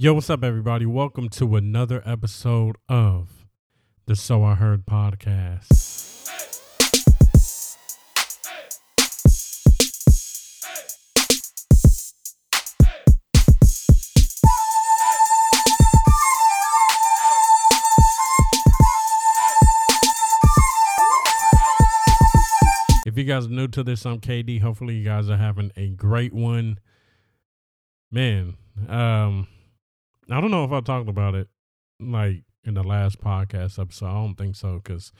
Yo, what's up, everybody? Welcome to another episode of the So I Heard podcast. If you guys are new to this, I'm KD. Hopefully, you guys are having a great one. Man, um, I don't know if I talked about it like in the last podcast episode. I don't think so because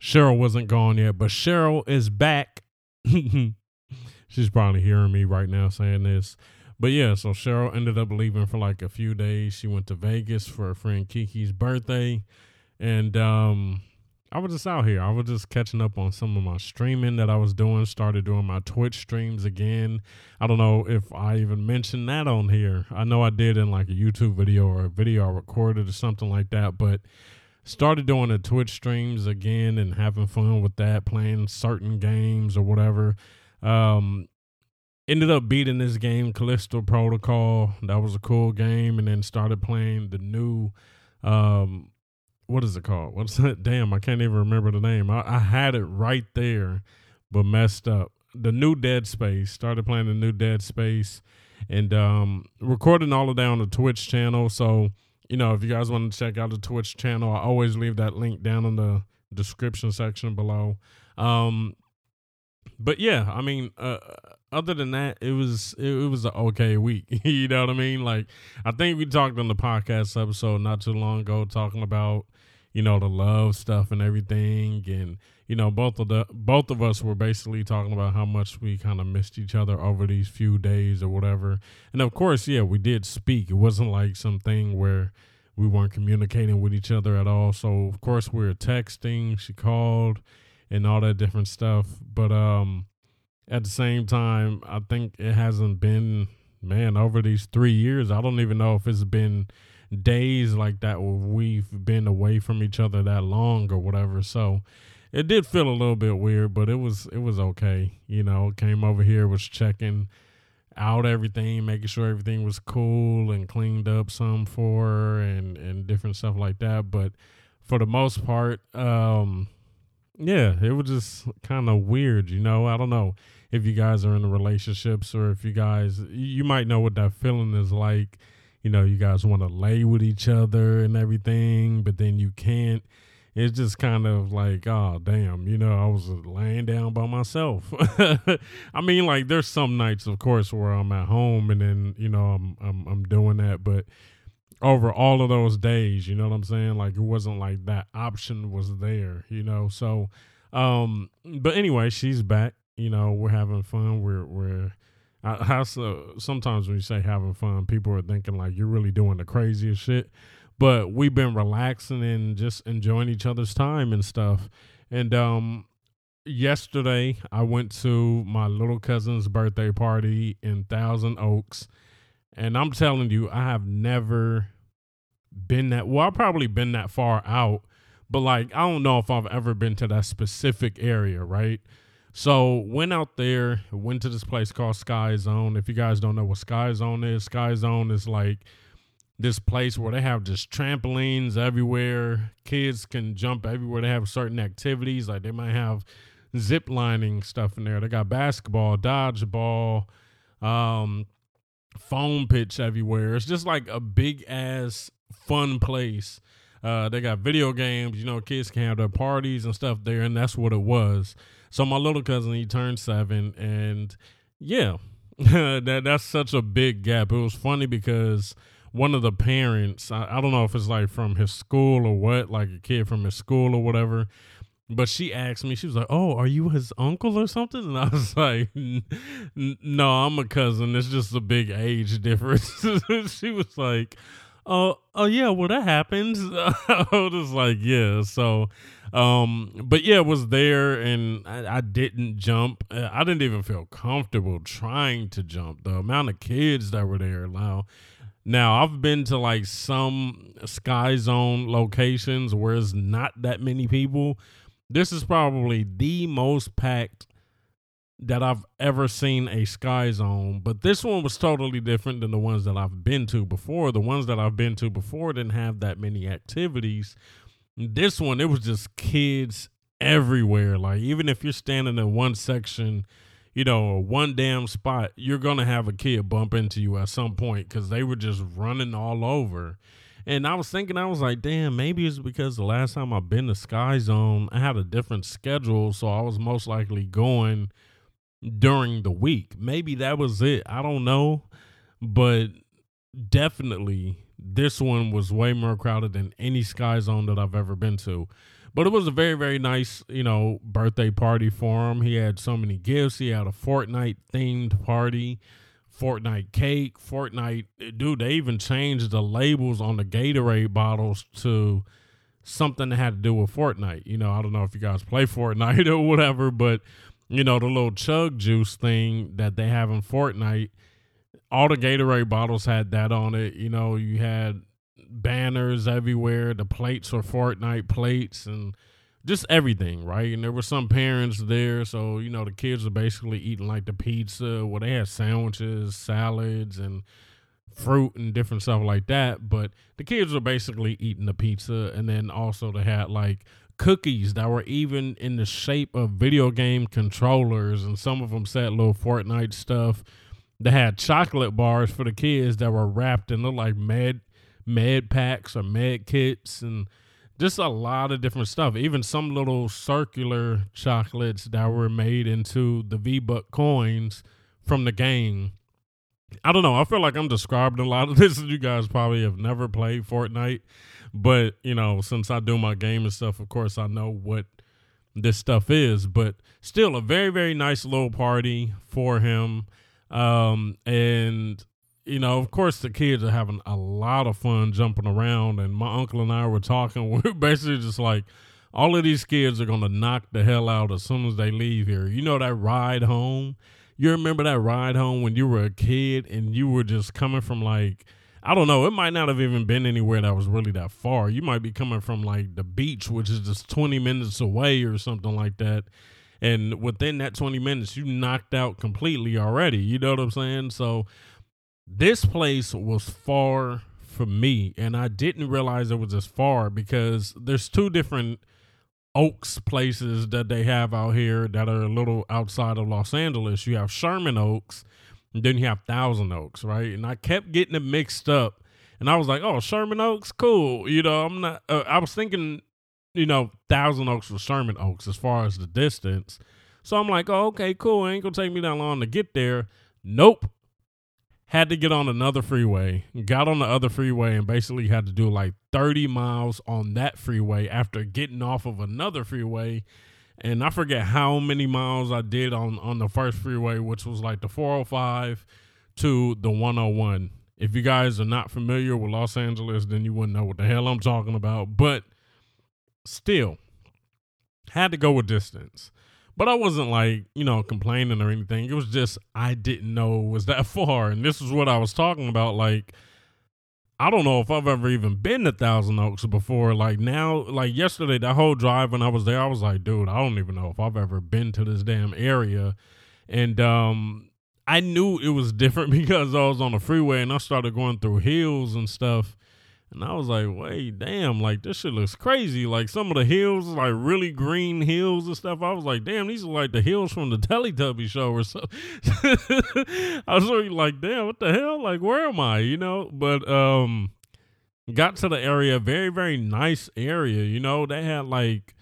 Cheryl wasn't gone yet, but Cheryl is back. She's probably hearing me right now saying this. But yeah, so Cheryl ended up leaving for like a few days. She went to Vegas for her friend Kiki's birthday. And um I was just out here. I was just catching up on some of my streaming that I was doing. Started doing my Twitch streams again. I don't know if I even mentioned that on here. I know I did in like a YouTube video or a video I recorded or something like that, but started doing the Twitch streams again and having fun with that, playing certain games or whatever. Um, ended up beating this game, Callisto Protocol. That was a cool game, and then started playing the new um what is it called? What's that? Damn, I can't even remember the name. I, I had it right there, but messed up. The new Dead Space. Started playing the new Dead Space, and um, recording all of that on the Twitch channel. So you know, if you guys want to check out the Twitch channel, I always leave that link down in the description section below. Um, but yeah, I mean, uh, other than that, it was it, it was an okay week. you know what I mean? Like, I think we talked on the podcast episode not too long ago, talking about you know the love stuff and everything, and you know both of the both of us were basically talking about how much we kind of missed each other over these few days or whatever. And of course, yeah, we did speak. It wasn't like something where we weren't communicating with each other at all. So of course we were texting. She called and all that different stuff. But um, at the same time, I think it hasn't been man over these three years. I don't even know if it's been days like that where we've been away from each other that long or whatever. So it did feel a little bit weird, but it was it was okay. You know, came over here was checking out everything, making sure everything was cool and cleaned up some for her and and different stuff like that. But for the most part, um, yeah, it was just kind of weird, you know. I don't know if you guys are in relationships or if you guys you might know what that feeling is like. You know, you guys want to lay with each other and everything, but then you can't. It's just kind of like, oh damn, you know, I was laying down by myself. I mean, like there's some nights, of course, where I'm at home and then you know I'm I'm I'm doing that, but over all of those days, you know what I'm saying? Like it wasn't like that option was there, you know. So um but anyway, she's back. You know, we're having fun. We're we're I, so sometimes when you say having fun, people are thinking like you're really doing the craziest shit. But we've been relaxing and just enjoying each other's time and stuff. And um yesterday I went to my little cousin's birthday party in Thousand Oaks and I'm telling you, I have never been that well, I've probably been that far out, but like I don't know if I've ever been to that specific area, right? So went out there, went to this place called Sky Zone. If you guys don't know what Sky Zone is, Sky Zone is like this place where they have just trampolines everywhere. Kids can jump everywhere. They have certain activities, like they might have zip lining stuff in there. They got basketball, dodgeball, um, foam pitch everywhere. It's just like a big ass fun place. Uh, they got video games, you know, kids can have their parties and stuff there, and that's what it was. So my little cousin, he turned seven, and yeah, that that's such a big gap. It was funny because one of the parents, I, I don't know if it's like from his school or what, like a kid from his school or whatever, but she asked me, she was like, "Oh, are you his uncle or something?" And I was like, "No, I'm a cousin. It's just a big age difference." she was like, "Oh, oh yeah, well that happens." I was like, "Yeah." So, um, but yeah, it was there, and I, I didn't jump. Uh, I didn't even feel comfortable trying to jump. The amount of kids that were there, now. Now I've been to like some Sky Zone locations where it's not that many people this is probably the most packed that I've ever seen a Sky Zone, but this one was totally different than the ones that I've been to before. The ones that I've been to before didn't have that many activities. This one, it was just kids everywhere. Like even if you're standing in one section, you know, one damn spot, you're gonna have a kid bump into you at some point because they were just running all over. And I was thinking, I was like, damn, maybe it's because the last time I've been to Sky Zone, I had a different schedule, so I was most likely going during the week. Maybe that was it. I don't know. But definitely this one was way more crowded than any Sky Zone that I've ever been to. But it was a very, very nice, you know, birthday party for him. He had so many gifts. He had a Fortnite themed party, Fortnite cake, Fortnite. Dude, they even changed the labels on the Gatorade bottles to something that had to do with Fortnite. You know, I don't know if you guys play Fortnite or whatever, but you know, the little chug juice thing that they have in Fortnite, all the Gatorade bottles had that on it. You know, you had banners everywhere. The plates were Fortnite plates and just everything, right? And there were some parents there. So, you know, the kids were basically eating like the pizza where they had sandwiches, salads, and fruit and different stuff like that. But the kids were basically eating the pizza. And then also they had like cookies that were even in the shape of video game controllers, and some of them said little Fortnite stuff. They had chocolate bars for the kids that were wrapped in look like med med packs or med kits, and just a lot of different stuff. Even some little circular chocolates that were made into the V Buck coins from the game. I don't know. I feel like I'm describing a lot of this. You guys probably have never played Fortnite. But, you know, since I do my game and stuff, of course, I know what this stuff is. But still, a very, very nice little party for him. Um, and, you know, of course, the kids are having a lot of fun jumping around. And my uncle and I were talking. We're basically just like, all of these kids are going to knock the hell out as soon as they leave here. You know, that ride home. You remember that ride home when you were a kid and you were just coming from like, I don't know. It might not have even been anywhere that was really that far. You might be coming from like the beach, which is just 20 minutes away or something like that. And within that 20 minutes, you knocked out completely already. You know what I'm saying? So this place was far from me. And I didn't realize it was as far because there's two different Oaks places that they have out here that are a little outside of Los Angeles. You have Sherman Oaks then you have Thousand Oaks, right? And I kept getting it mixed up. And I was like, oh, Sherman Oaks, cool. You know, I'm not, uh, I was thinking, you know, Thousand Oaks was Sherman Oaks as far as the distance. So I'm like, oh, okay, cool. It ain't going to take me that long to get there. Nope. Had to get on another freeway, got on the other freeway, and basically had to do like 30 miles on that freeway after getting off of another freeway and I forget how many miles I did on on the first freeway, which was like the 405 to the 101. If you guys are not familiar with Los Angeles, then you wouldn't know what the hell I'm talking about. But still, had to go with distance. But I wasn't like, you know, complaining or anything. It was just I didn't know it was that far. And this is what I was talking about. Like, I don't know if I've ever even been to Thousand Oaks before. Like now, like yesterday, that whole drive when I was there, I was like, dude, I don't even know if I've ever been to this damn area. And um, I knew it was different because I was on the freeway and I started going through hills and stuff. And I was like, wait, damn, like this shit looks crazy. Like some of the hills, like really green hills and stuff. I was like, damn, these are like the hills from the Teletubby show or so. I was really like, damn, what the hell? Like, where am I? You know? But um got to the area, very, very nice area. You know, they had like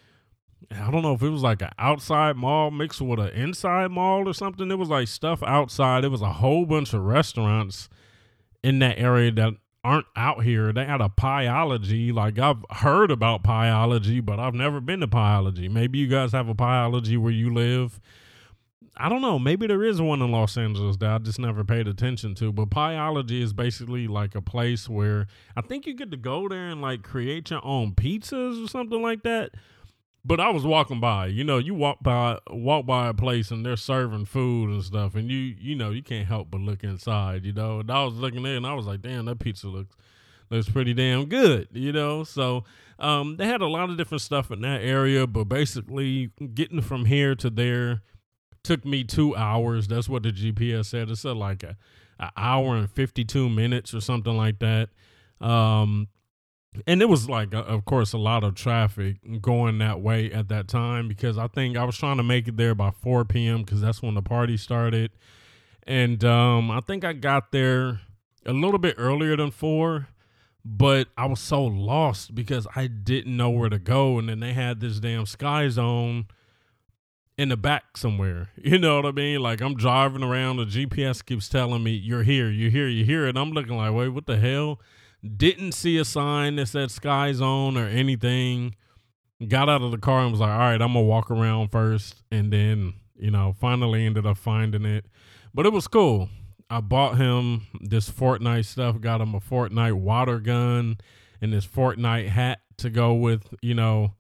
I don't know if it was like an outside mall mixed with an inside mall or something. It was like stuff outside. It was a whole bunch of restaurants in that area that aren't out here. They had a Pieology. Like I've heard about Pieology, but I've never been to Pieology. Maybe you guys have a Pieology where you live. I don't know. Maybe there is one in Los Angeles that I just never paid attention to. But Pieology is basically like a place where I think you get to go there and like create your own pizzas or something like that. But I was walking by, you know, you walk by walk by a place and they're serving food and stuff, and you you know you can't help but look inside, you know. And I was looking there and I was like, damn, that pizza looks looks pretty damn good, you know. So um, they had a lot of different stuff in that area, but basically getting from here to there took me two hours. That's what the GPS said. It said like a, hour and 52 minutes or something like that. Um, and it was like, uh, of course, a lot of traffic going that way at that time because I think I was trying to make it there by 4 p.m. because that's when the party started. And um, I think I got there a little bit earlier than 4 but I was so lost because I didn't know where to go. And then they had this damn sky zone in the back somewhere. You know what I mean? Like I'm driving around, the GPS keeps telling me, You're here, you're here, you're here. And I'm looking like, Wait, what the hell? Didn't see a sign that said sky zone or anything. Got out of the car and was like, All right, I'm gonna walk around first. And then, you know, finally ended up finding it. But it was cool. I bought him this Fortnite stuff, got him a Fortnite water gun and this Fortnite hat to go with, you know,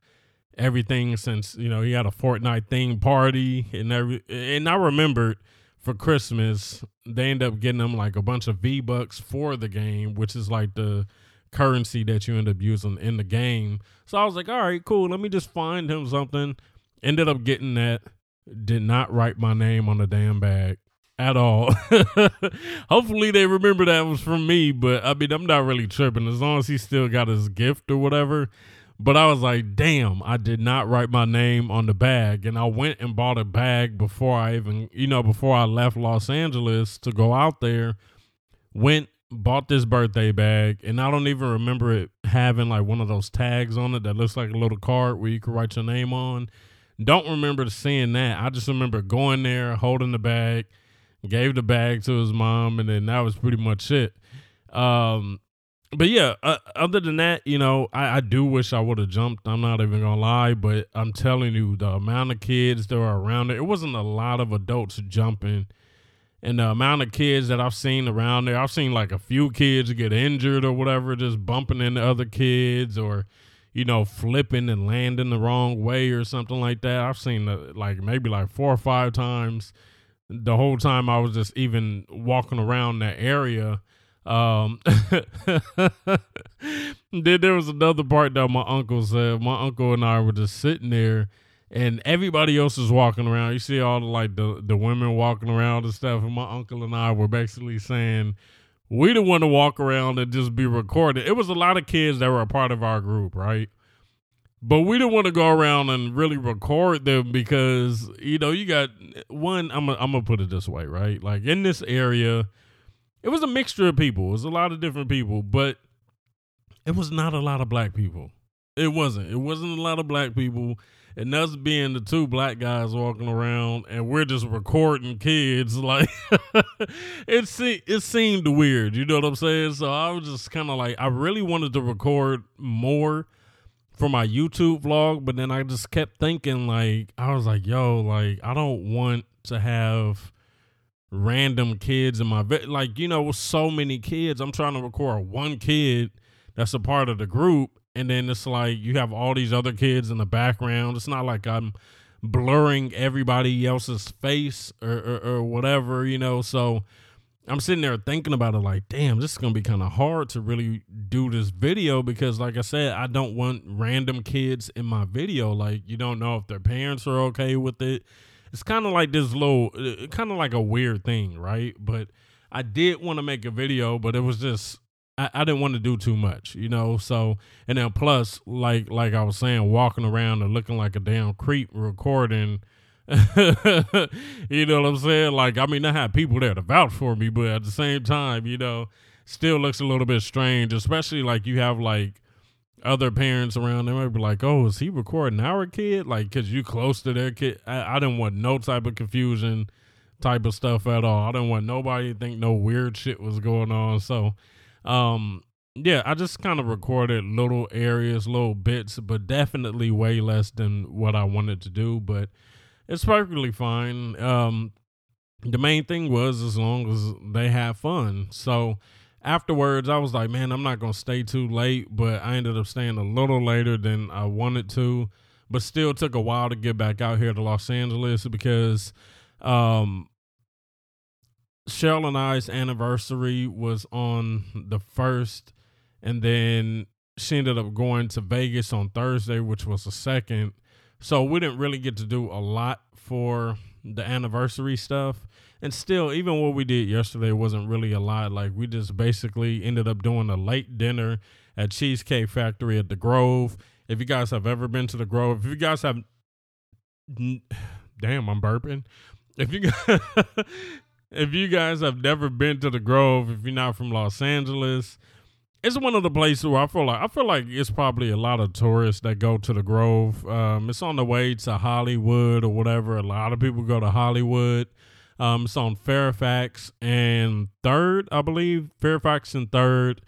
everything since, you know, he had a Fortnite theme party and every and I remembered for Christmas, they end up getting him like a bunch of V Bucks for the game, which is like the currency that you end up using in the game. So I was like, all right, cool. Let me just find him something. Ended up getting that. Did not write my name on the damn bag at all. Hopefully they remember that was from me, but I mean I'm not really tripping as long as he still got his gift or whatever. But I was like, damn, I did not write my name on the bag. And I went and bought a bag before I even, you know, before I left Los Angeles to go out there. Went, bought this birthday bag, and I don't even remember it having like one of those tags on it that looks like a little card where you can write your name on. Don't remember seeing that. I just remember going there, holding the bag, gave the bag to his mom, and then that was pretty much it. Um, but yeah, uh, other than that, you know, I, I do wish I would have jumped. I'm not even gonna lie, but I'm telling you, the amount of kids that were around there, it wasn't a lot of adults jumping. And the amount of kids that I've seen around there, I've seen like a few kids get injured or whatever, just bumping into other kids or, you know, flipping and landing the wrong way or something like that. I've seen like maybe like four or five times the whole time I was just even walking around that area. Um, then there was another part that my uncle said. My uncle and I were just sitting there, and everybody else is walking around. You see all the like the the women walking around and stuff, and my uncle and I were basically saying. We don't want to walk around and just be recorded. It was a lot of kids that were a part of our group, right? but we didn't want to go around and really record them because you know you got one i'm gonna, I'm gonna put it this way right like in this area it was a mixture of people. It was a lot of different people but it was not a lot of black people. It wasn't. It wasn't a lot of black people. And us being the two black guys walking around and we're just recording kids like it, se- it seemed weird. You know what i'm saying? So i was just kind of like i really wanted to record more for my YouTube vlog, but then I just kept thinking like I was like, yo, like I don't want to have random kids in my vi- like you know with so many kids. I'm trying to record one kid that's a part of the group, and then it's like you have all these other kids in the background. It's not like I'm blurring everybody else's face or, or, or whatever, you know. So I'm sitting there thinking about it like, damn, this is gonna be kind of hard to really do this video because, like I said, I don't want random kids in my video. Like, you don't know if their parents are okay with it. It's kind of like this little, kind of like a weird thing, right? But I did want to make a video, but it was just I, I didn't want to do too much, you know. So and then plus, like like I was saying, walking around and looking like a damn creep recording you know what I'm saying? Like, I mean, I had people there to vouch for me, but at the same time, you know, still looks a little bit strange, especially like you have like other parents around. They might be like, "Oh, is he recording our kid?" Like, cause you close to their kid. I, I didn't want no type of confusion, type of stuff at all. I didn't want nobody to think no weird shit was going on. So, um, yeah, I just kind of recorded little areas, little bits, but definitely way less than what I wanted to do. But it's perfectly fine. Um, the main thing was as long as they have fun. So afterwards, I was like, man, I'm not gonna stay too late, but I ended up staying a little later than I wanted to. But still took a while to get back out here to Los Angeles because um, Cheryl and I's anniversary was on the first, and then she ended up going to Vegas on Thursday, which was the second. So we didn't really get to do a lot for the anniversary stuff. And still, even what we did yesterday wasn't really a lot. Like we just basically ended up doing a late dinner at Cheesecake Factory at the Grove. If you guys have ever been to the Grove, if you guys have, damn, I'm burping. If you guys, if you guys have never been to the Grove, if you're not from Los Angeles, it's one of the places where I feel like I feel like it's probably a lot of tourists that go to the Grove. Um, it's on the way to Hollywood or whatever. A lot of people go to Hollywood. Um, it's on Fairfax and Third, I believe. Fairfax and Third.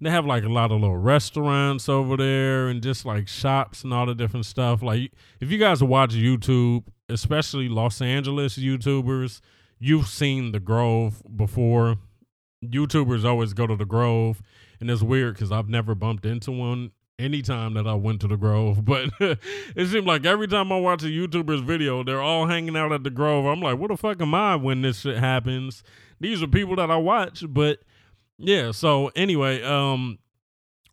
they have like a lot of little restaurants over there and just like shops and all the different stuff. Like if you guys watch YouTube, especially Los Angeles YouTubers, you've seen the Grove before. YouTubers always go to the Grove and it's weird because I've never bumped into one anytime that I went to the Grove. But it seemed like every time I watch a YouTuber's video, they're all hanging out at the Grove. I'm like, what the fuck am I when this shit happens? These are people that I watch. But yeah, so anyway, um,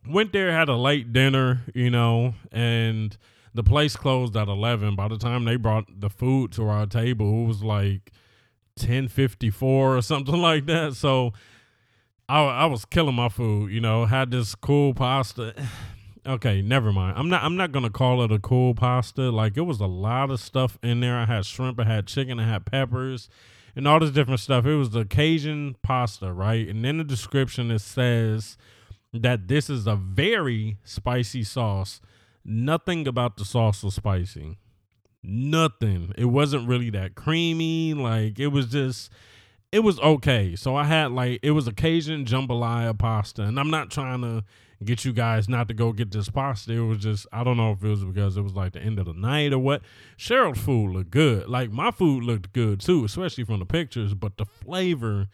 went there, had a late dinner, you know, and the place closed at 11. By the time they brought the food to our table, it was like 1054 or something like that. So I, I was killing my food, you know, had this cool pasta. okay, never mind. I'm not I'm not gonna call it a cool pasta. Like it was a lot of stuff in there. I had shrimp, I had chicken, I had peppers, and all this different stuff. It was the Cajun pasta, right? And in the description it says that this is a very spicy sauce. Nothing about the sauce was spicy. Nothing. It wasn't really that creamy. Like it was just it was okay. So I had like it was a Cajun jambalaya pasta, and I'm not trying to get you guys not to go get this pasta. It was just I don't know if it was because it was like the end of the night or what. Cheryl's food looked good. Like my food looked good too, especially from the pictures, but the flavor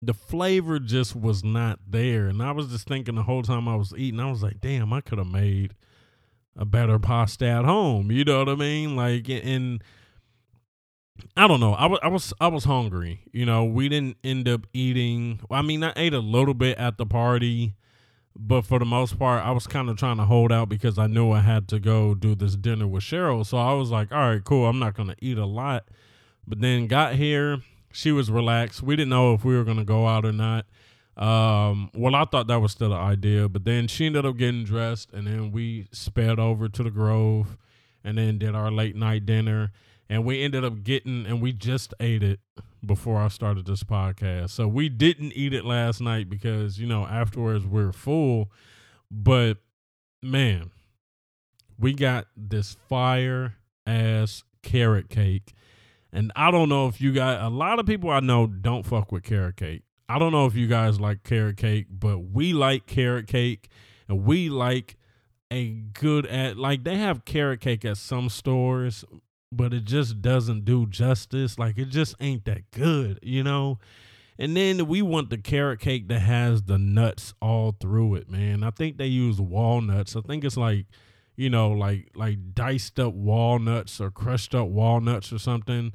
the flavor just was not there. And I was just thinking the whole time I was eating, I was like, damn, I could have made a better pasta at home. You know what I mean? Like and I don't know. I was I was I was hungry. You know, we didn't end up eating. I mean, I ate a little bit at the party, but for the most part, I was kind of trying to hold out because I knew I had to go do this dinner with Cheryl. So I was like, all right, cool. I'm not gonna eat a lot. But then got here, she was relaxed. We didn't know if we were gonna go out or not. Um, well, I thought that was still an idea, but then she ended up getting dressed, and then we sped over to the Grove, and then did our late night dinner and we ended up getting and we just ate it before I started this podcast. So we didn't eat it last night because, you know, afterwards we we're full. But man, we got this fire ass carrot cake. And I don't know if you guys a lot of people I know don't fuck with carrot cake. I don't know if you guys like carrot cake, but we like carrot cake and we like a good at like they have carrot cake at some stores but it just doesn't do justice. Like it just ain't that good, you know? And then we want the carrot cake that has the nuts all through it, man. I think they use walnuts. I think it's like, you know, like like diced up walnuts or crushed up walnuts or something.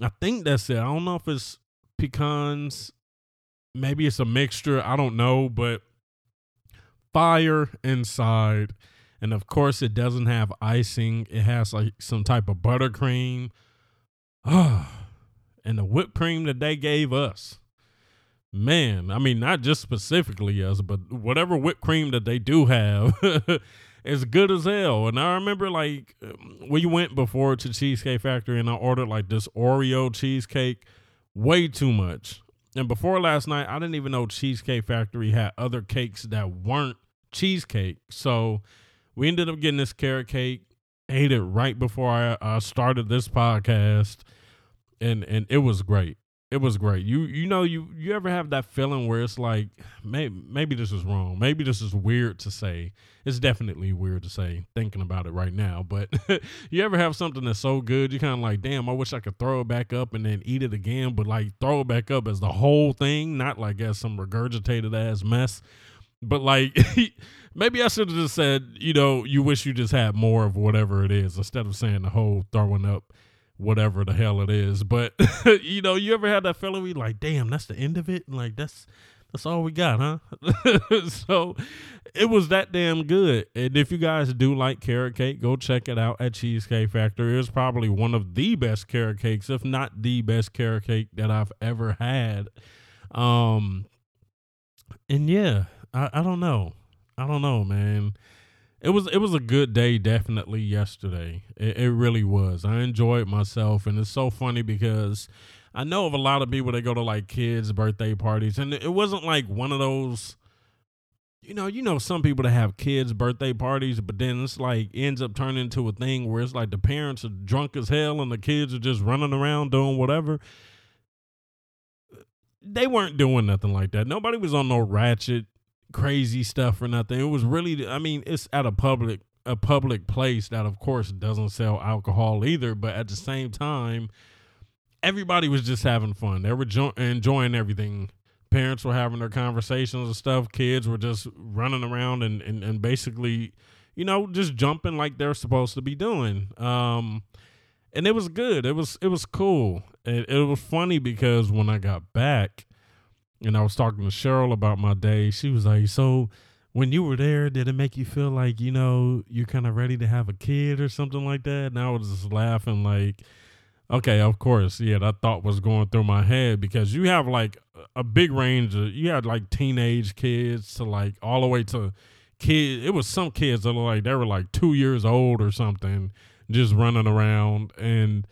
I think that's it. I don't know if it's pecans. Maybe it's a mixture. I don't know, but fire inside and of course, it doesn't have icing. It has like some type of buttercream. Ah, and the whipped cream that they gave us. Man, I mean, not just specifically us, but whatever whipped cream that they do have is good as hell. And I remember like we went before to Cheesecake Factory and I ordered like this Oreo cheesecake, way too much. And before last night, I didn't even know Cheesecake Factory had other cakes that weren't cheesecake. So we ended up getting this carrot cake, ate it right before I uh, started this podcast, and and it was great. It was great. You you know you you ever have that feeling where it's like maybe maybe this is wrong. Maybe this is weird to say. It's definitely weird to say thinking about it right now. But you ever have something that's so good you kind of like, damn, I wish I could throw it back up and then eat it again. But like throw it back up as the whole thing, not like as some regurgitated ass mess. But like maybe I should have just said, you know, you wish you just had more of whatever it is instead of saying the whole throwing up whatever the hell it is. But you know, you ever had that feeling like, damn, that's the end of it? Like that's That's all we got, huh? so it was that damn good. And if you guys do like carrot cake, go check it out at Cheesecake Factory. It's probably one of the best carrot cakes, if not the best carrot cake that I've ever had. Um, and yeah, I, I don't know. I don't know, man. It was it was a good day, definitely yesterday. It, it really was. I enjoyed myself, and it's so funny because I know of a lot of people that go to like kids' birthday parties, and it wasn't like one of those. You know, you know, some people that have kids' birthday parties, but then it's like ends up turning into a thing where it's like the parents are drunk as hell and the kids are just running around doing whatever. They weren't doing nothing like that. Nobody was on no ratchet, crazy stuff or nothing. It was really, I mean, it's at a public a public place that, of course, doesn't sell alcohol either. But at the same time, everybody was just having fun. They were jo- enjoying everything. Parents were having their conversations and stuff. Kids were just running around and, and, and basically, you know, just jumping like they're supposed to be doing. Um, and it was good. It was it was cool. It, it was funny because when I got back, and I was talking to Cheryl about my day, she was like, "So." When you were there, did it make you feel like you know you're kind of ready to have a kid or something like that? And I was just laughing, like, Okay, of course. Yeah, that thought was going through my head because you have like a big range of you had like teenage kids to like all the way to kids. It was some kids that were like they were like two years old or something, just running around and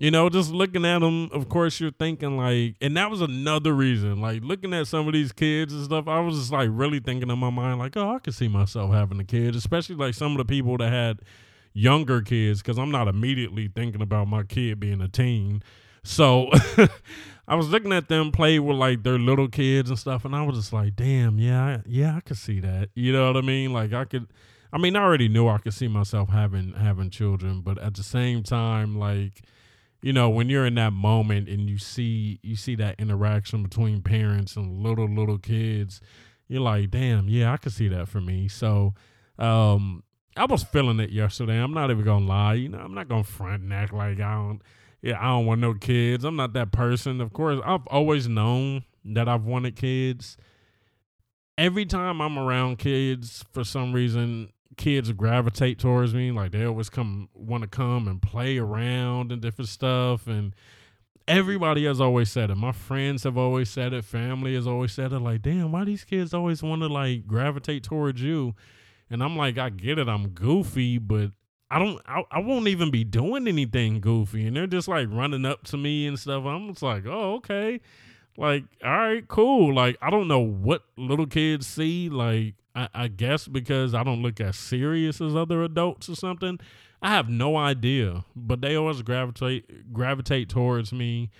you know, just looking at them, of course, you're thinking like, and that was another reason. Like looking at some of these kids and stuff, I was just like really thinking in my mind, like, oh, I could see myself having a kid, especially like some of the people that had younger kids because I'm not immediately thinking about my kid being a teen. So I was looking at them play with like their little kids and stuff, and I was just like, damn, yeah, yeah, I could see that. You know what I mean? Like I could. I mean, I already knew I could see myself having having children, but at the same time, like you know, when you're in that moment and you see you see that interaction between parents and little little kids, you're like, damn, yeah, I could see that for me. So, um, I was feeling it yesterday. I'm not even gonna lie. You know, I'm not gonna front and act like I don't. Yeah, I don't want no kids. I'm not that person. Of course, I've always known that I've wanted kids. Every time I'm around kids, for some reason, kids gravitate towards me. Like they always come want to come and play around and different stuff. And everybody has always said it. My friends have always said it. Family has always said it. Like, damn, why these kids always want to like gravitate towards you? And I'm like, I get it, I'm goofy, but I don't I, I won't even be doing anything goofy. And they're just like running up to me and stuff. I'm just like, oh, okay. Like, all right, cool. Like, I don't know what little kids see. Like, I, I guess because I don't look as serious as other adults or something. I have no idea. But they always gravitate gravitate towards me.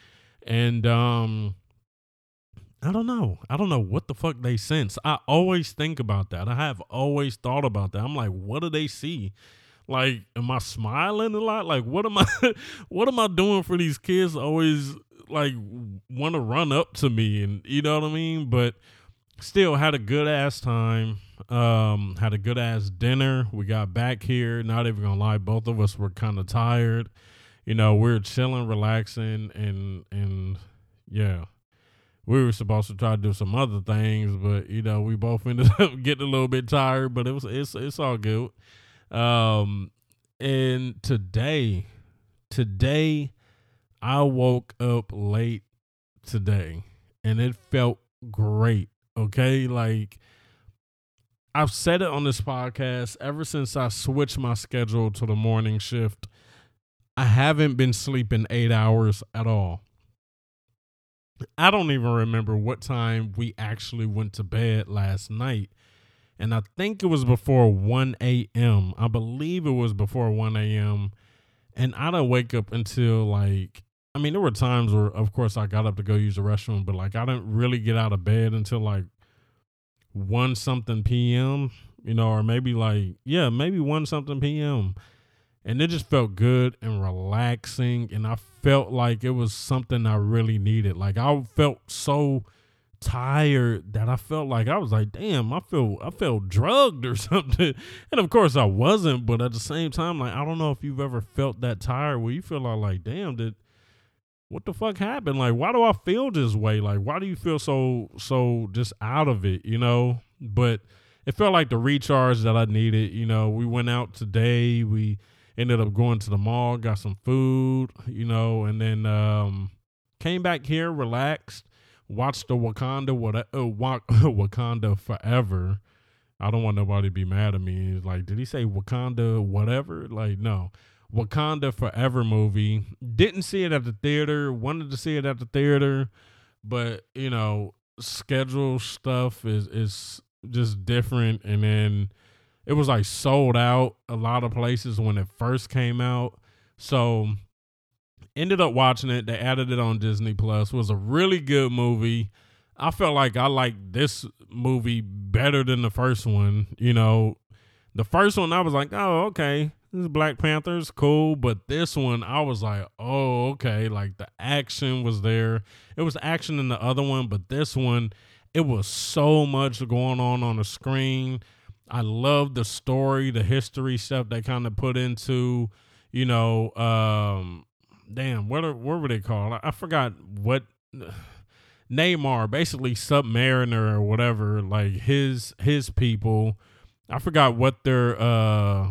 And um I don't know. I don't know what the fuck they sense. I always think about that. I have always thought about that. I'm like, what do they see? Like, am I smiling a lot? Like, what am I what am I doing for these kids always like want to run up to me and you know what I mean? But still had a good ass time. Um, had a good ass dinner. We got back here. Not even gonna lie, both of us were kind of tired. You know, we are chilling, relaxing, and and yeah we were supposed to try to do some other things, but you know, we both ended up getting a little bit tired, but it was it's it's all good. Um and today today I woke up late today and it felt great. Okay? Like I've said it on this podcast ever since I switched my schedule to the morning shift. I haven't been sleeping 8 hours at all. I don't even remember what time we actually went to bed last night. And I think it was before 1 a.m. I believe it was before 1 a.m. And I didn't wake up until like, I mean, there were times where, of course, I got up to go use the restroom, but like, I didn't really get out of bed until like 1 something p.m., you know, or maybe like, yeah, maybe 1 something p.m and it just felt good and relaxing and i felt like it was something i really needed like i felt so tired that i felt like i was like damn i feel i felt drugged or something and of course i wasn't but at the same time like i don't know if you've ever felt that tired where you feel like, like damn did what the fuck happened? Like, why do I feel this way? Like, why do you feel so so just out of it? You know, but it felt like the recharge that I needed. You know, we went out today. We ended up going to the mall, got some food. You know, and then um, came back here, relaxed, watched the Wakanda what uh, Wakanda Forever. I don't want nobody to be mad at me. Like, did he say Wakanda whatever? Like, no. Wakanda Forever movie. Didn't see it at the theater. Wanted to see it at the theater, but you know, schedule stuff is is just different. And then it was like sold out a lot of places when it first came out. So ended up watching it. They added it on Disney Plus. Was a really good movie. I felt like I liked this movie better than the first one. You know, the first one I was like, oh, okay. This Black Panther's cool, but this one I was like, oh, okay. Like the action was there. It was action in the other one, but this one, it was so much going on on the screen. I love the story, the history stuff they kind of put into, you know, um, damn, what are, what were they called? I, I forgot what Namor, basically Submariner or whatever, like his his people. I forgot what their uh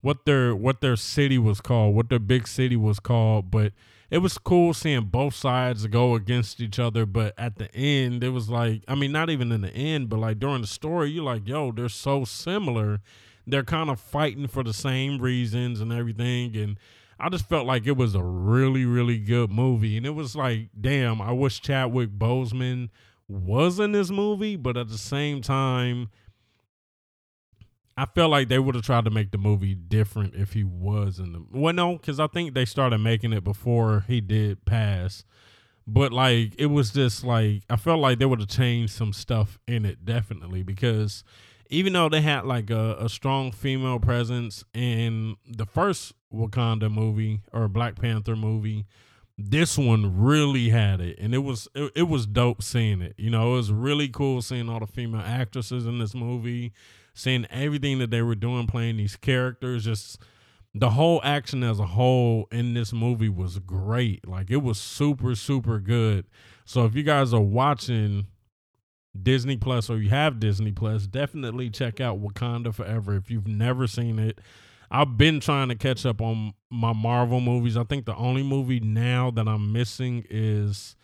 what their what their city was called, what their big city was called, but it was cool seeing both sides go against each other. But at the end, it was like, I mean, not even in the end, but like during the story, you're like, yo, they're so similar. They're kind of fighting for the same reasons and everything. And I just felt like it was a really, really good movie. And it was like, damn, I wish Chadwick Boseman was in this movie, but at the same time, I felt like they would have tried to make the movie different if he was in the well, no, because I think they started making it before he did pass. But like it was just like I felt like they would have changed some stuff in it definitely because even though they had like a, a strong female presence in the first Wakanda movie or Black Panther movie, this one really had it and it was it, it was dope seeing it. You know, it was really cool seeing all the female actresses in this movie seeing everything that they were doing, playing these characters, just the whole action as a whole in this movie was great. Like it was super, super good. So if you guys are watching Disney Plus or you have Disney Plus, definitely check out Wakanda Forever if you've never seen it. I've been trying to catch up on my Marvel movies. I think the only movie now that I'm missing is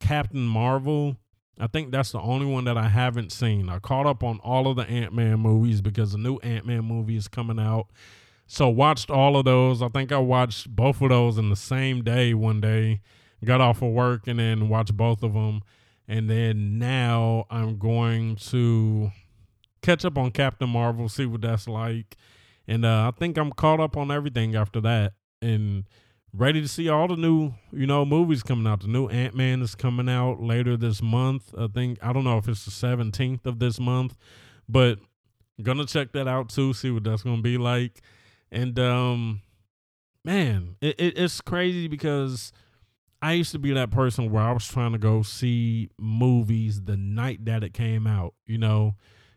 Captain Marvel I think that's the only one that I haven't seen. I caught up on all of the Ant Man movies because the new Ant Man movie is coming out. So watched all of those. I think I watched both of those in the same day one day. Got off of work and then watched both of them. And then now I'm going to catch up on Captain Marvel, see what that's like. And uh, I think I'm caught up on everything after that. And ready to see all the new, you know, movies coming out. The new Ant Man is coming out later this month. I think I don't know if it's the seventeenth of this month, but gonna check that out too. See what that's gonna be like. And um, man, it, it, it's crazy because I used to be that person where I was trying to go see movies the night that it came out. You know.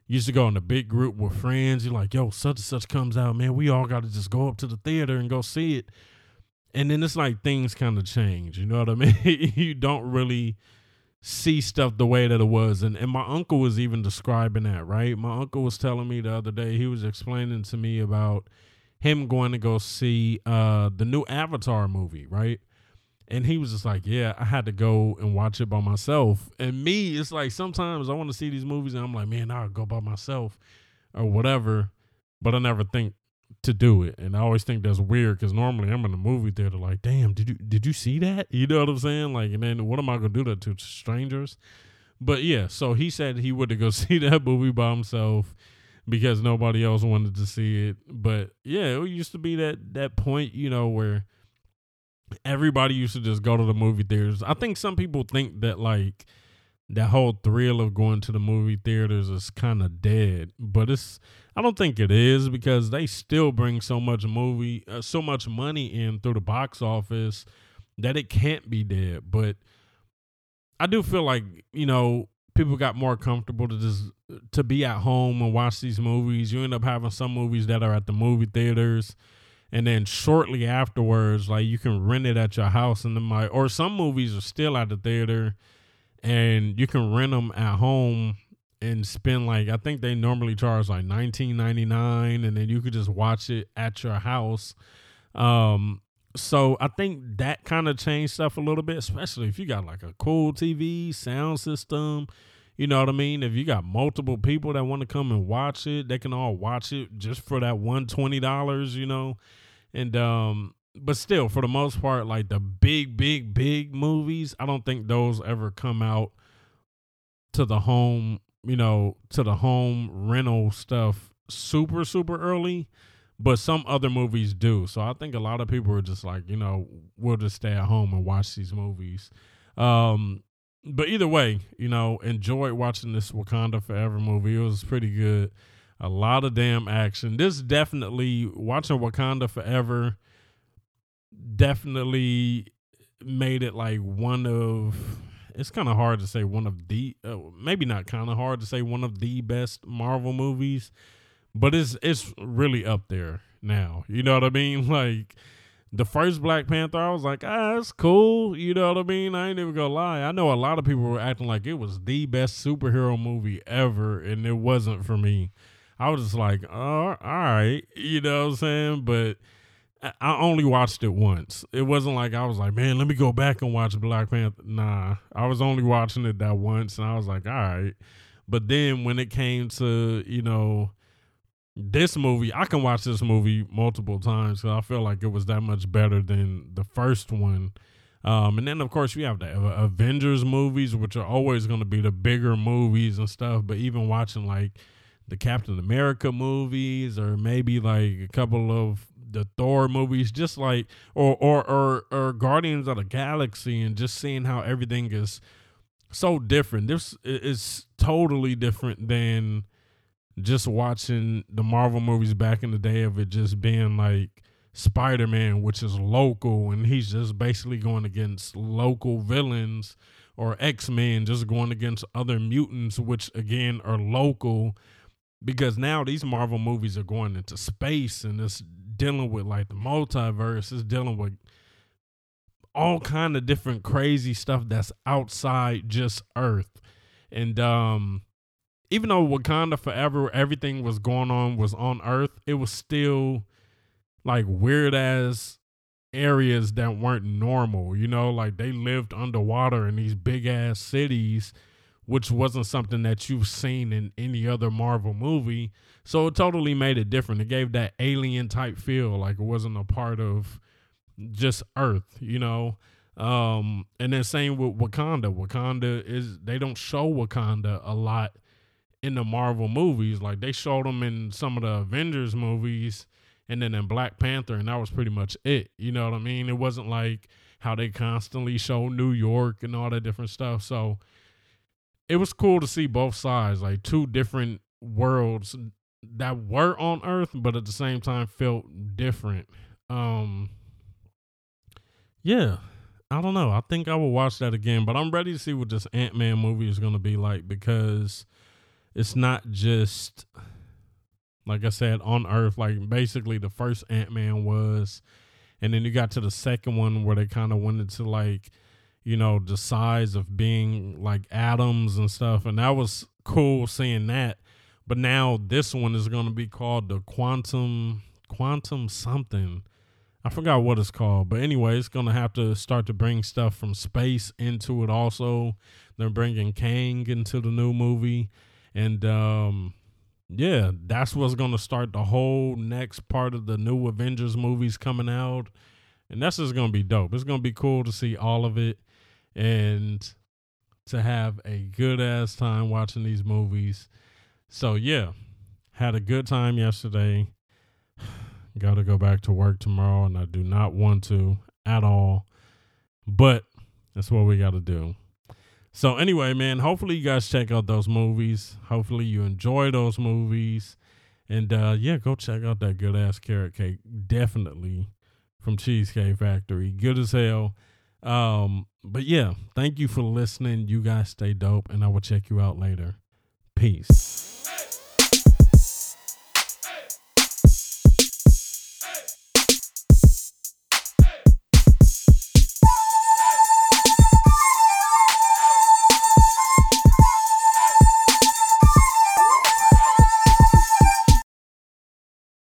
Used to go in a big group with friends. You're like, yo, such and such comes out, man. We all got to just go up to the theater and go see it and then it's like things kind of change. You know what I mean? you don't really see stuff the way that it was. And and my uncle was even describing that, right? My uncle was telling me the other day, he was explaining to me about him going to go see uh the new Avatar movie, right? And he was just like, Yeah, I had to go and watch it by myself. And me, it's like sometimes I want to see these movies and I'm like, man, I'll go by myself or whatever. But I never think to do it. And I always think that's weird because normally I'm in the movie theater like, damn, did you did you see that? You know what I'm saying? Like, and then what am I gonna do that to strangers? But yeah, so he said he would to go see that movie by himself because nobody else wanted to see it. But yeah, it used to be that that point, you know, where everybody used to just go to the movie theaters. I think some people think that like that whole thrill of going to the movie theaters is kind of dead, but it's I don't think it is because they still bring so much movie, uh, so much money in through the box office that it can't be dead. But I do feel like you know people got more comfortable to just to be at home and watch these movies. You end up having some movies that are at the movie theaters, and then shortly afterwards, like you can rent it at your house, and then my or some movies are still at the theater, and you can rent them at home and spend like I think they normally charge like nineteen ninety nine, and then you could just watch it at your house. Um, so I think that kind of changed stuff a little bit, especially if you got like a cool TV, sound system. You know what I mean? If you got multiple people that want to come and watch it, they can all watch it just for that one twenty dollars, you know. And um, but still, for the most part, like the big, big, big movies, I don't think those ever come out to the home, you know, to the home rental stuff super, super early. But some other movies do. So I think a lot of people are just like, you know, we'll just stay at home and watch these movies. Um, but either way, you know, enjoyed watching this Wakanda Forever movie. It was pretty good. A lot of damn action. This definitely watching Wakanda Forever definitely made it like one of it's kind of hard to say one of the uh, maybe not kind of hard to say one of the best Marvel movies, but it's it's really up there now. You know what I mean? Like the first Black Panther, I was like, ah, it's cool. You know what I mean? I ain't even gonna lie. I know a lot of people were acting like it was the best superhero movie ever, and it wasn't for me. I was just like, oh, all right, you know what I'm saying? But I only watched it once. It wasn't like I was like, man, let me go back and watch Black Panther. Nah, I was only watching it that once, and I was like, all right. But then when it came to, you know, this movie, I can watch this movie multiple times because I feel like it was that much better than the first one. Um, and then of course we have the Avengers movies, which are always going to be the bigger movies and stuff. But even watching like the Captain America movies, or maybe like a couple of the Thor movies, just like or or or, or Guardians of the Galaxy, and just seeing how everything is so different. This is totally different than just watching the Marvel movies back in the day of it just being like Spider Man, which is local, and he's just basically going against local villains, or X Men just going against other mutants, which again are local. Because now these Marvel movies are going into space and it's dealing with like the multiverse, it's dealing with all kind of different crazy stuff that's outside just Earth. And um even though Wakanda Forever, everything was going on was on Earth, it was still like weird ass areas that weren't normal. You know, like they lived underwater in these big ass cities, which wasn't something that you've seen in any other Marvel movie. So it totally made it different. It gave that alien type feel, like it wasn't a part of just Earth, you know. Um, and then same with Wakanda. Wakanda is they don't show Wakanda a lot in the Marvel movies. Like they showed them in some of the Avengers movies and then in Black Panther, and that was pretty much it. You know what I mean? It wasn't like how they constantly show New York and all that different stuff. So it was cool to see both sides, like two different worlds that were on Earth, but at the same time felt different. Um Yeah. I don't know. I think I will watch that again, but I'm ready to see what this Ant Man movie is gonna be like because it's not just like I said on Earth. Like basically, the first Ant Man was, and then you got to the second one where they kind of went into like, you know, the size of being like atoms and stuff, and that was cool seeing that. But now this one is going to be called the quantum quantum something. I forgot what it's called, but anyway, it's gonna have to start to bring stuff from space into it. Also, they're bringing Kang into the new movie, and um, yeah, that's what's gonna start the whole next part of the new Avengers movies coming out, and that's just gonna be dope. It's gonna be cool to see all of it and to have a good ass time watching these movies. So yeah, had a good time yesterday. Got to go back to work tomorrow, and I do not want to at all, but that's what we got to do. So anyway, man, hopefully you guys check out those movies. Hopefully you enjoy those movies. And uh yeah, go check out that good ass carrot cake. Definitely from Cheesecake Factory. Good as hell. Um, but yeah, thank you for listening. You guys stay dope, and I will check you out later. Peace.